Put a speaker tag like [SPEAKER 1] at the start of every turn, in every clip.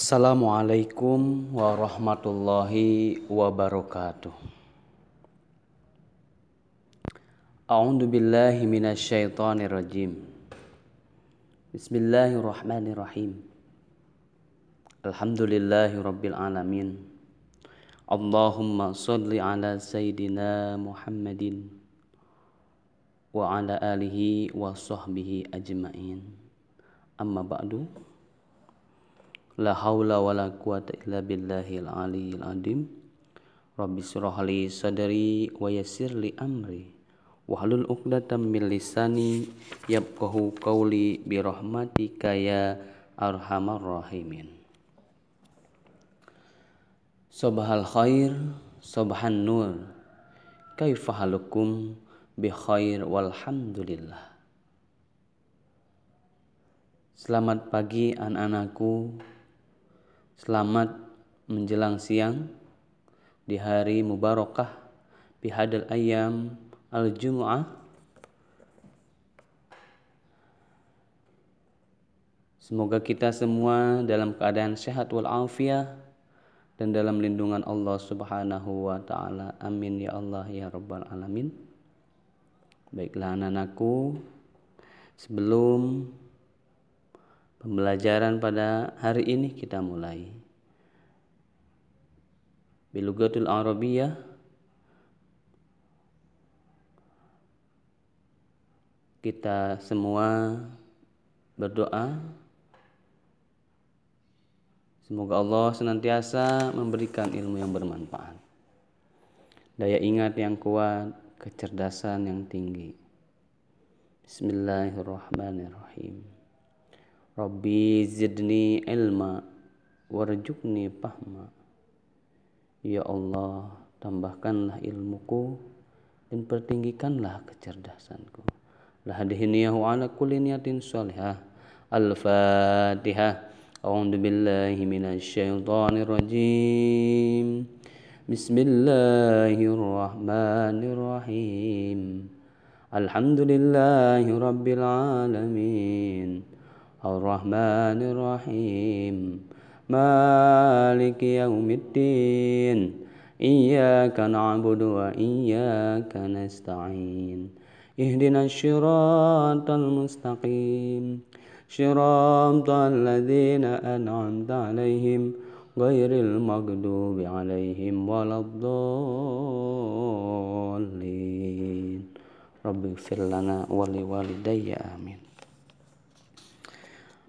[SPEAKER 1] Assalamualaikum warahmatullahi wabarakatuh. A'udzu billahi minasyaitonir rajim. Bismillahirrahmanirrahim. Alhamdulillahi rabbil alamin. Allahumma salli ala sayyidina Muhammadin wa ala alihi wa sahbihi ajmain. Amma ba'du. La haula wa la quwata illa billahil aliyil adim. Rabbi surahli sadri wa yassir li amri. Wahlul uqdatam min lisani yabqahu qawli bi rahmatika ya arhamar rahimin. Subhal khair, subhan nur. Kaifa halukum bi khair walhamdulillah. Selamat pagi anak-anakku Selamat menjelang siang di hari mubarakah bihadal ayam al-jum'ah Semoga kita semua dalam keadaan sehat wal afiah dan dalam lindungan Allah Subhanahu wa taala. Amin ya Allah ya rabbal alamin. Baiklah anak-anakku, sebelum Pembelajaran pada hari ini kita mulai. Bilugatul Arabiyah kita semua berdoa. Semoga Allah senantiasa memberikan ilmu yang bermanfaat. Daya ingat yang kuat kecerdasan yang tinggi. Bismillahirrahmanirrahim Rabbi zidni ilma warjukni pahma. Ya Allah, tambahkanlah ilmuku dan pertinggikanlah kecerdasanku. Lahdihniyahu ala kulli niyatin salihah. Al-Fatihah. A'udzu billahi minasyaitonir rajim. Bismillahirrahmanirrahim. Alhamdulillahi rabbil alamin. الرحمن الرحيم. مالك يوم الدين. إياك نعبد وإياك نستعين. اهدنا الصراط المستقيم. صراط الذين أنعمت عليهم غير المغضوب عليهم ولا الضالين. رب اغفر لنا ولوالدي آمين.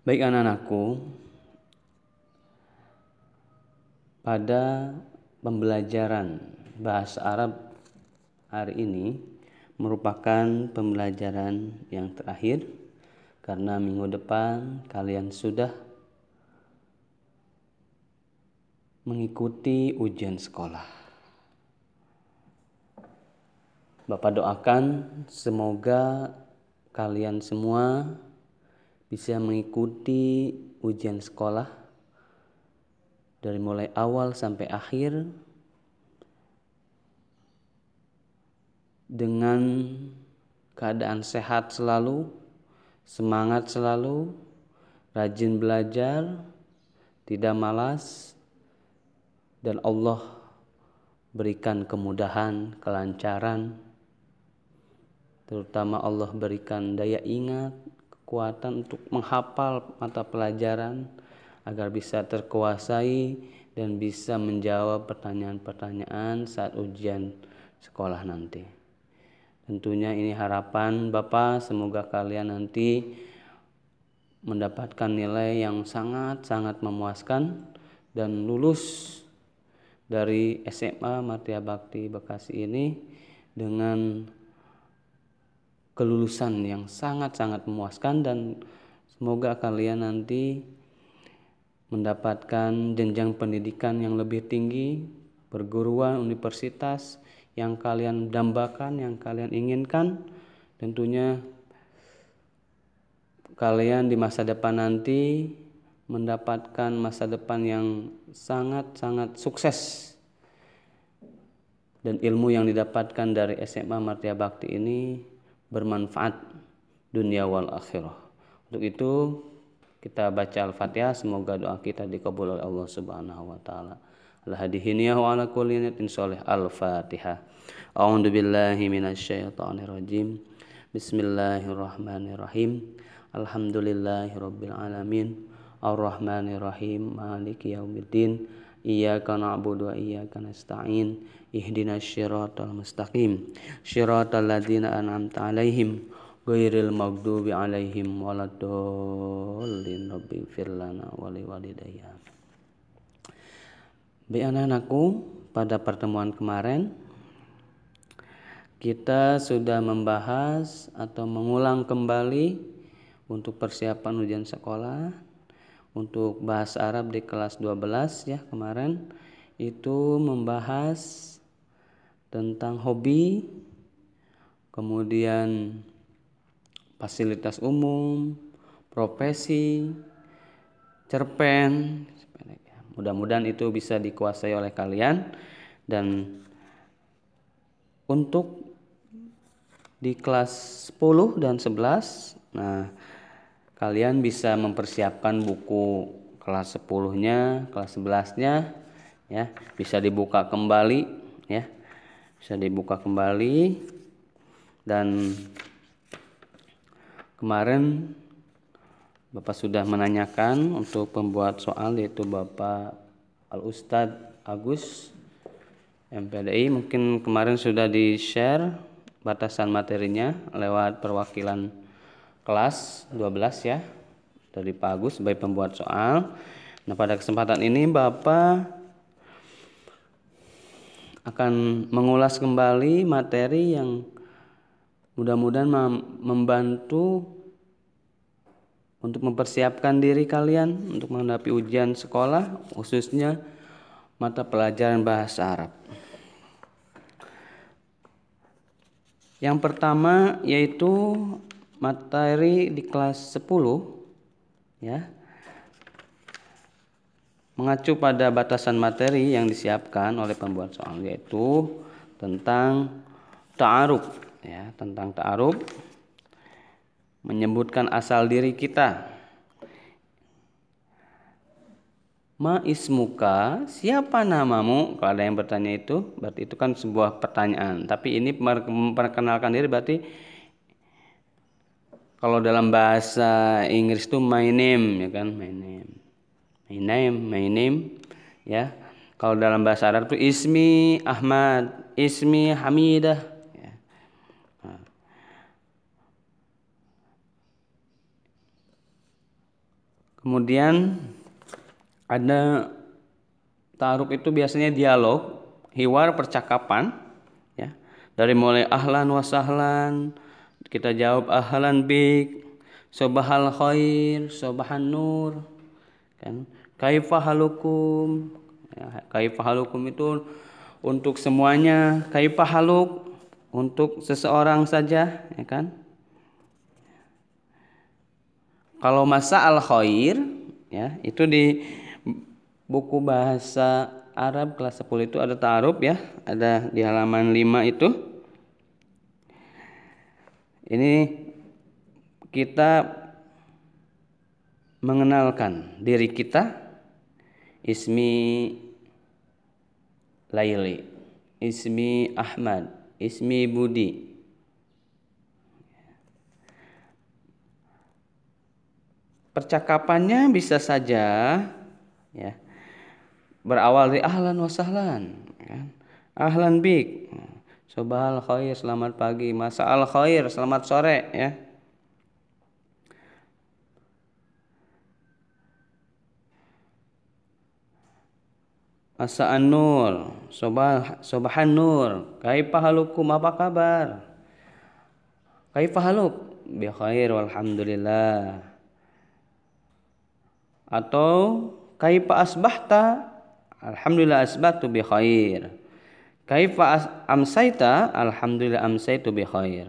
[SPEAKER 1] Baik anak-anakku, pada pembelajaran bahasa Arab hari ini merupakan pembelajaran yang terakhir karena minggu depan kalian sudah mengikuti ujian sekolah. Bapak doakan semoga kalian semua bisa mengikuti ujian sekolah dari mulai awal sampai akhir dengan keadaan sehat selalu, semangat selalu, rajin belajar, tidak malas, dan Allah berikan kemudahan, kelancaran, terutama Allah berikan daya ingat, kekuatan untuk menghafal mata pelajaran agar bisa terkuasai dan bisa menjawab pertanyaan-pertanyaan saat ujian sekolah nanti. Tentunya ini harapan Bapak, semoga kalian nanti mendapatkan nilai yang sangat-sangat memuaskan dan lulus dari SMA Martia Bakti Bekasi ini dengan kelulusan yang sangat-sangat memuaskan dan semoga kalian nanti mendapatkan jenjang pendidikan yang lebih tinggi, perguruan universitas yang kalian dambakan, yang kalian inginkan. Tentunya kalian di masa depan nanti mendapatkan masa depan yang sangat-sangat sukses dan ilmu yang didapatkan dari SMA Martia Bakti ini bermanfaat dunia wal akhirah. Untuk itu kita baca Al-Fatihah semoga doa kita dikabul oleh Allah Subhanahu wa taala. Al-hadihini wa ala kulli niyatin sholih. Al-Fatihah. A'udzu billahi minasyaitonir rajim. Bismillahirrahmanirrahim. Alhamdulillahirabbil alamin. Ar-Rahmanirrahim. Maliki yaumiddin. Iyyaka na'budu wa iyyaka nasta'in. Ihdinas siratal mustaqim. Siratal ladzina an'amta 'alaihim ghairil maghdubi alaihim waladdallin rabbi firlana wali walidayya Baik anak-anakku pada pertemuan kemarin kita sudah membahas atau mengulang kembali untuk persiapan ujian sekolah untuk bahasa Arab di kelas 12 ya kemarin itu membahas tentang hobi kemudian fasilitas umum, profesi, cerpen. Mudah-mudahan itu bisa dikuasai oleh kalian dan untuk di kelas 10 dan 11 nah kalian bisa mempersiapkan buku kelas 10-nya, kelas 11-nya ya, bisa dibuka kembali ya. Bisa dibuka kembali. Dan Kemarin Bapak sudah menanyakan untuk pembuat soal yaitu Bapak Al Ustadz Agus MPDI mungkin kemarin sudah di-share batasan materinya lewat perwakilan kelas 12 ya dari Pak Agus sebagai pembuat soal. Nah, pada kesempatan ini Bapak akan mengulas kembali materi yang Mudah-mudahan membantu untuk mempersiapkan diri kalian untuk menghadapi ujian sekolah, khususnya mata pelajaran bahasa Arab. Yang pertama yaitu materi di kelas 10 ya. Mengacu pada batasan materi yang disiapkan oleh pembuat soal yaitu tentang ta'aruf ya tentang ta'aruf menyebutkan asal diri kita. Ma ismuka, siapa namamu? Kalau ada yang bertanya itu, berarti itu kan sebuah pertanyaan. Tapi ini memperkenalkan diri berarti kalau dalam bahasa Inggris itu my name ya kan, my name. My name, my name ya. Kalau dalam bahasa Arab itu ismi Ahmad, ismi Hamidah, Kemudian ada taruh itu biasanya dialog, hiwar percakapan ya. Dari mulai ahlan wasahlan, kita jawab ahlan bik, sobahal khair, sobahan nur, kan? Kaifa halukum? Ya, kaifa halukum itu untuk semuanya, kaifa haluk untuk seseorang saja, ya kan? Kalau masa al khair ya itu di buku bahasa Arab kelas 10 itu ada ta'aruf ya, ada di halaman 5 itu. Ini kita mengenalkan diri kita ismi Laili, ismi Ahmad, ismi Budi, percakapannya bisa saja ya berawal dari ahlan wasahlan ya. ahlan bik sobal khair selamat pagi. Masa al khair selamat sore ya. Masa nur, sobah sobahan nur, kaifa apa kabar? Kaifa haluk? Bi khair walhamdulillah. Atau kaifa asbahta? Alhamdulillah asbahtu bi khair kaifa amsaita? Alhamdulillah amsaitu bi khair.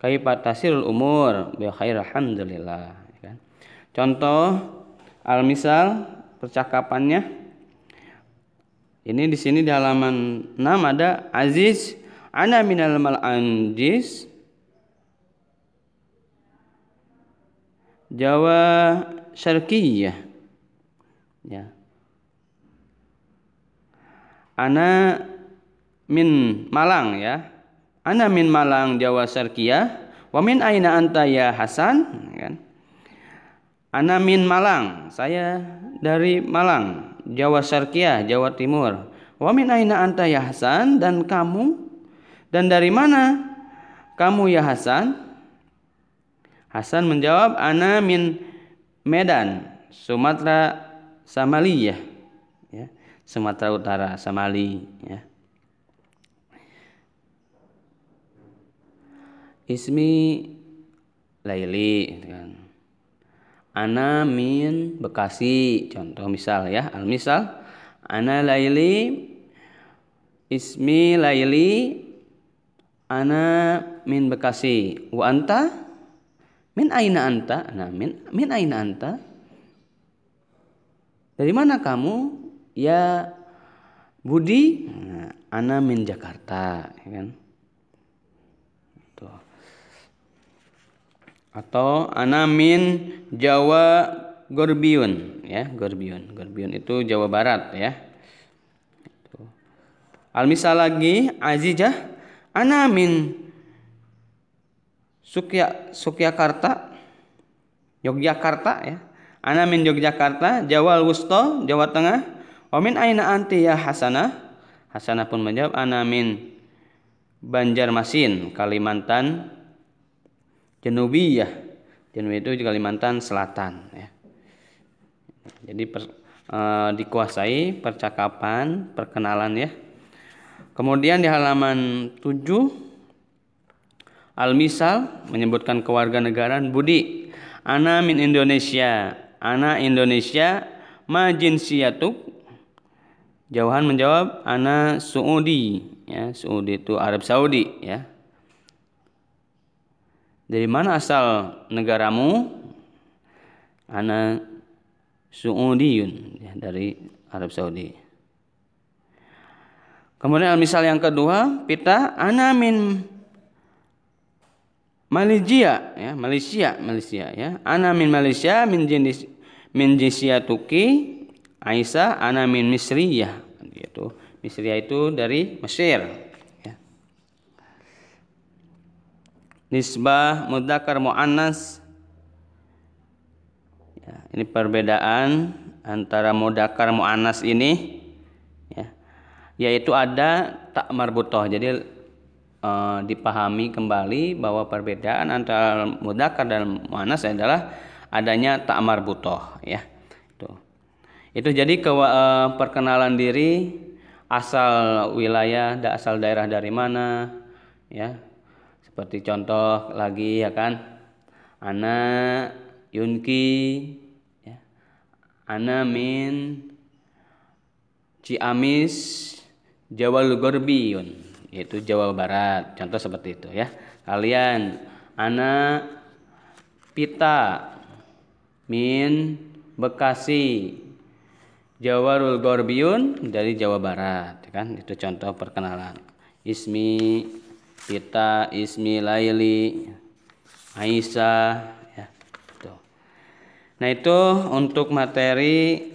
[SPEAKER 1] Kaifa tasirul umur? Bi khair alhamdulillah. Ya kan? contoh al misal percakapannya. Ini di sini di halaman 6 ada aziz ana minal mal anjis Jawa syarqiyah ya. Ana min Malang ya. Ana min Malang Jawa Syarqiyah wa min aina anta ya Hasan kan. Ana min Malang saya dari Malang Jawa Syarqiyah Jawa Timur. Wa min aina anta ya Hasan dan kamu? Dan dari mana? Kamu ya Hasan? Hasan menjawab ana min Medan Sumatera Samaliyah ya Sumatera Utara Samali ya Ismi Laili kan. Ana min Bekasi contoh misal ya al misal ana Laili ismi Laili ana min Bekasi. Wa anta? Min aina anta? Nah min min aina anta? Dari mana kamu? Ya Budi? Nah, ana min Jakarta ya kan atau anamin Jawa Gorbiun ya Gorbiun. Gorbiun itu Jawa Barat ya. Al misal lagi Azijah anamin Sukya Sukyakarta Yogyakarta ya. Anamin Yogyakarta Jawa Wusto Jawa Tengah. Wamin aina anti ya Hasanah? Hasanah pun menjawab anamin Banjarmasin Kalimantan Janubiyah. Janubi itu Kalimantan Selatan ya. Jadi per, e, dikuasai percakapan, perkenalan ya. Kemudian di halaman 7 Al-Misal menyebutkan kewarganegaraan Budi. Ana min Indonesia. Ana Indonesia ma jinsiyatuk. Jauhan menjawab ana Saudi ya. Saudi itu Arab Saudi ya. Dari mana asal negaramu? Ana Suudiyun ya, dari Arab Saudi. Kemudian misal yang kedua, pita ana min Malaysia ya, Malaysia, Malaysia ya. Ana min Malaysia min jenis min tuki Aisyah ana min Misriyah itu. Misriyah itu dari Mesir. Nisbah mudakar muannas. Ya, ini perbedaan antara mudakar muannas ini ya yaitu ada tak marbutoh. Jadi eh, dipahami kembali bahwa perbedaan antara mudakar dan muannas adalah adanya tak marbutoh ya. Itu. Itu jadi ke, eh, perkenalan diri asal wilayah asal daerah dari mana ya seperti contoh lagi ya kan. Ana Yunki ya. Ana min Ciamis Jawa Gorbiun yaitu Jawa Barat. Contoh seperti itu ya. Kalian ana Pita min Bekasi Jawa Gorbiun dari Jawa Barat kan itu contoh perkenalan ismi kita Ismi Laili Aisyah ya itu. Nah itu untuk materi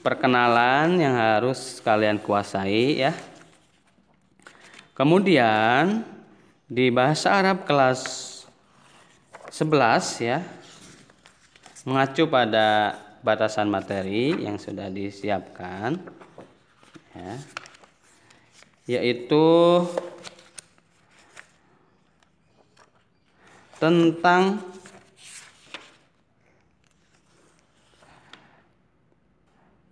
[SPEAKER 1] perkenalan yang harus kalian kuasai ya. Kemudian di bahasa Arab kelas 11 ya mengacu pada batasan materi yang sudah disiapkan ya yaitu tentang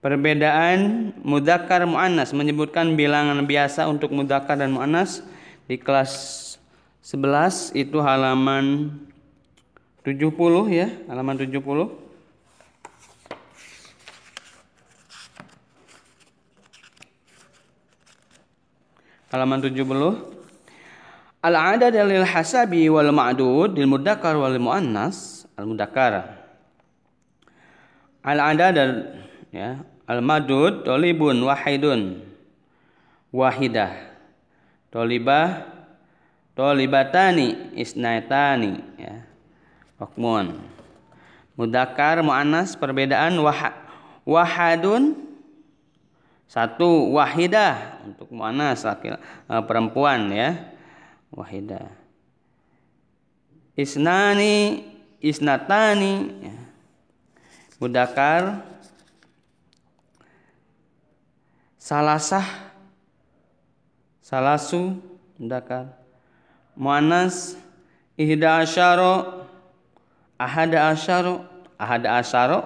[SPEAKER 1] perbedaan mudakar muannas menyebutkan bilangan biasa untuk mudakar dan muannas di kelas 11 itu halaman 70 ya, halaman 70. Halaman 70 Al-adad lil hasabi wal ma'dud lil mudakkar wal muannas al mudakkar. Al-adad ya al madud tolibun wahidun wahidah tolibah tolibatani isnaitani ya hukmun Mudakar muannas perbedaan wah, wahadun satu wahidah untuk muannas uh, perempuan ya. Wahidah. Isnani isnatani ya. Mudakar salasah salasu mudakar muannas ihda asyara ahada asyara ahada asyara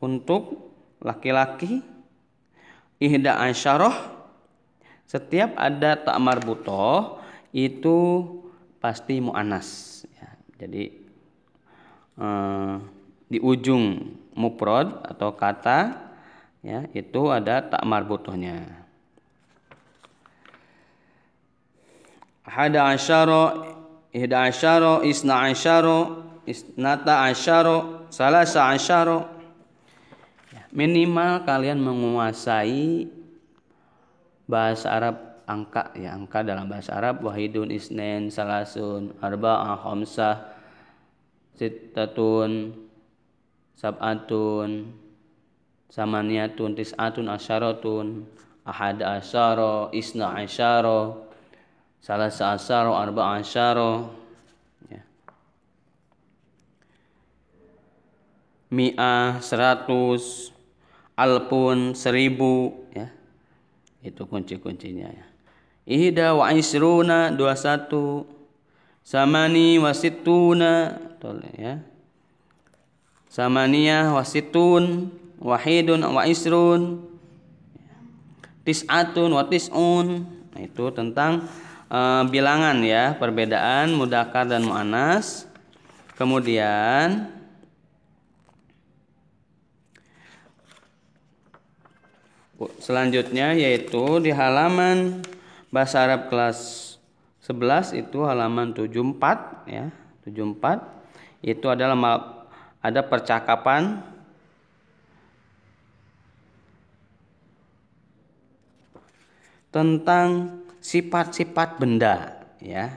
[SPEAKER 1] untuk laki-laki ihda asyarah setiap ada tak marbutoh itu pasti mu'anas ya. jadi eh, di ujung muprod atau kata ya itu ada tak marbutohnya hada asyara ihda asyara isna asyara isnata asyara salasa asyara minimal kalian menguasai bahasa Arab angka ya angka dalam bahasa Arab wahidun isnen salasun arba'ah khamsah sittatun sab'atun samaniyatun tis'atun asyaratun ahad asyara isna asyara salah asaro arba asaro ya. mi'ah seratus alpun seribu ya itu kunci-kuncinya ya ihda wa isruna dua satu. Samani wasituna ya. Samaniyah wasitun wahidun wa isrun. Tis'atun wa tis'un. Nah, itu tentang uh, bilangan ya, perbedaan mudakar dan mu'anas. Kemudian selanjutnya yaitu di halaman bahasa Arab kelas 11 itu halaman 74 ya, 74 itu adalah ada percakapan tentang sifat-sifat benda ya.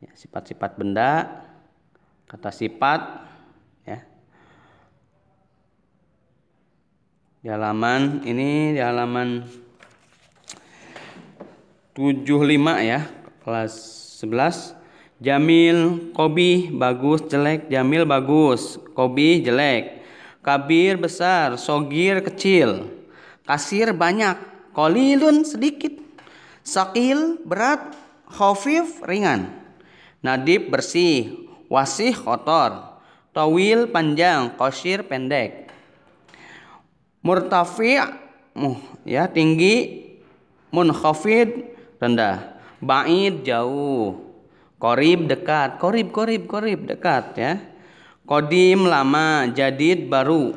[SPEAKER 1] ya sifat-sifat benda kata sifat ya di halaman ini di halaman 75 ya kelas 11 Jamil, Kobi bagus, jelek, Jamil bagus, Kobi jelek, Kabir besar, Sogir kecil, Kasir banyak, Kolilun sedikit, Sakil berat, khafif ringan. Nadib bersih, wasih kotor. Tawil panjang, kosir pendek. Murtafi muh ya tinggi, munkhafid rendah. Ba'id jauh. Korib dekat, korib korib korib dekat ya. Kodim lama, jadid baru.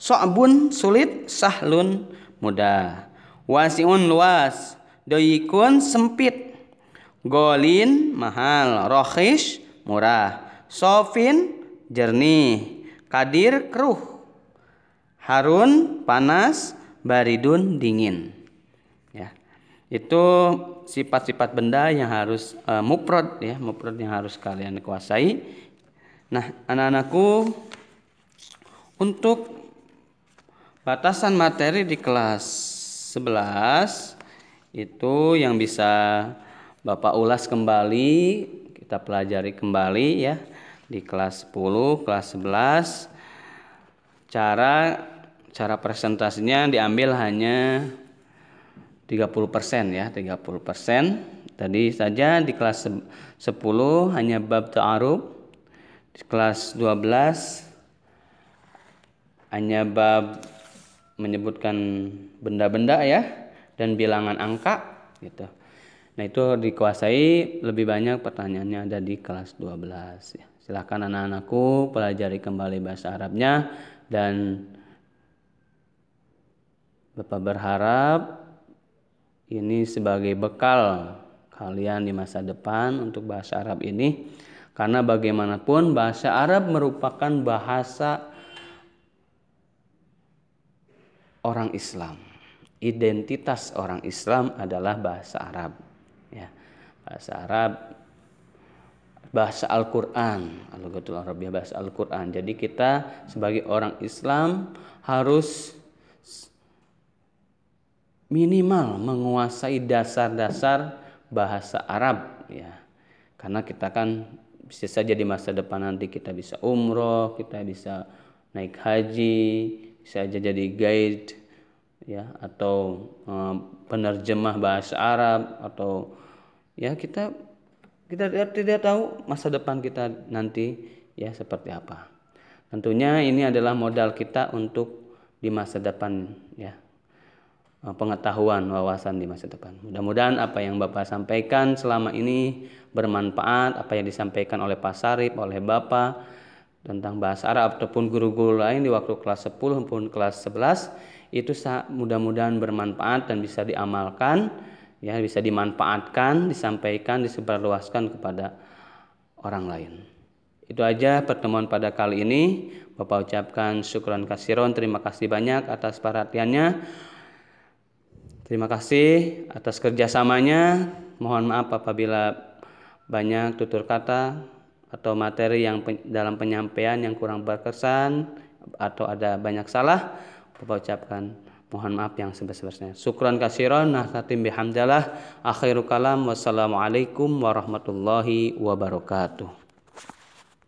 [SPEAKER 1] So'bun sulit, sahlun mudah. Wasiun luas, doyikun sempit golin mahal rohish murah sofin jernih kadir keruh harun panas baridun dingin itu sifat-sifat benda yang harus uh, muprod ya muprod yang harus kalian kuasai nah anak-anakku untuk batasan materi di kelas 11 itu yang bisa Bapak ulas kembali, kita pelajari kembali ya di kelas 10, kelas 11. Cara cara presentasinya diambil hanya 30% ya, 30%. Tadi saja di kelas 10 hanya bab ta'aruf. Di kelas 12 hanya bab menyebutkan benda-benda ya dan bilangan angka gitu. Nah, itu dikuasai lebih banyak pertanyaannya ada di kelas 12 ya. Silakan anak-anakku pelajari kembali bahasa Arabnya dan Bapak berharap ini sebagai bekal kalian di masa depan untuk bahasa Arab ini karena bagaimanapun bahasa Arab merupakan bahasa orang Islam identitas orang Islam adalah bahasa Arab. Ya, bahasa Arab bahasa Al-Qur'an, Arabiyah bahasa Al-Qur'an. Jadi kita sebagai orang Islam harus minimal menguasai dasar-dasar bahasa Arab ya. Karena kita kan bisa saja di masa depan nanti kita bisa umroh, kita bisa naik haji, bisa aja jadi guide ya atau um, penerjemah bahasa Arab atau ya kita kita tidak tahu masa depan kita nanti ya seperti apa. Tentunya ini adalah modal kita untuk di masa depan ya pengetahuan wawasan di masa depan. Mudah-mudahan apa yang Bapak sampaikan selama ini bermanfaat, apa yang disampaikan oleh Pak Sarip, oleh Bapak tentang bahasa Arab ataupun guru-guru lain di waktu kelas 10 maupun kelas 11 itu mudah-mudahan bermanfaat dan bisa diamalkan, ya bisa dimanfaatkan, disampaikan, disebarluaskan kepada orang lain. Itu aja pertemuan pada kali ini. Bapak ucapkan syukuran kasiron, terima kasih banyak atas perhatiannya. Terima kasih atas kerjasamanya. Mohon maaf apabila banyak tutur kata atau materi yang dalam penyampaian yang kurang berkesan atau ada banyak salah. Bapak ucapkan mohon maaf yang sebesar-besarnya. Syukran kasiron. Nah, bihamdalah. Akhiru kalam. Wassalamualaikum warahmatullahi wabarakatuh.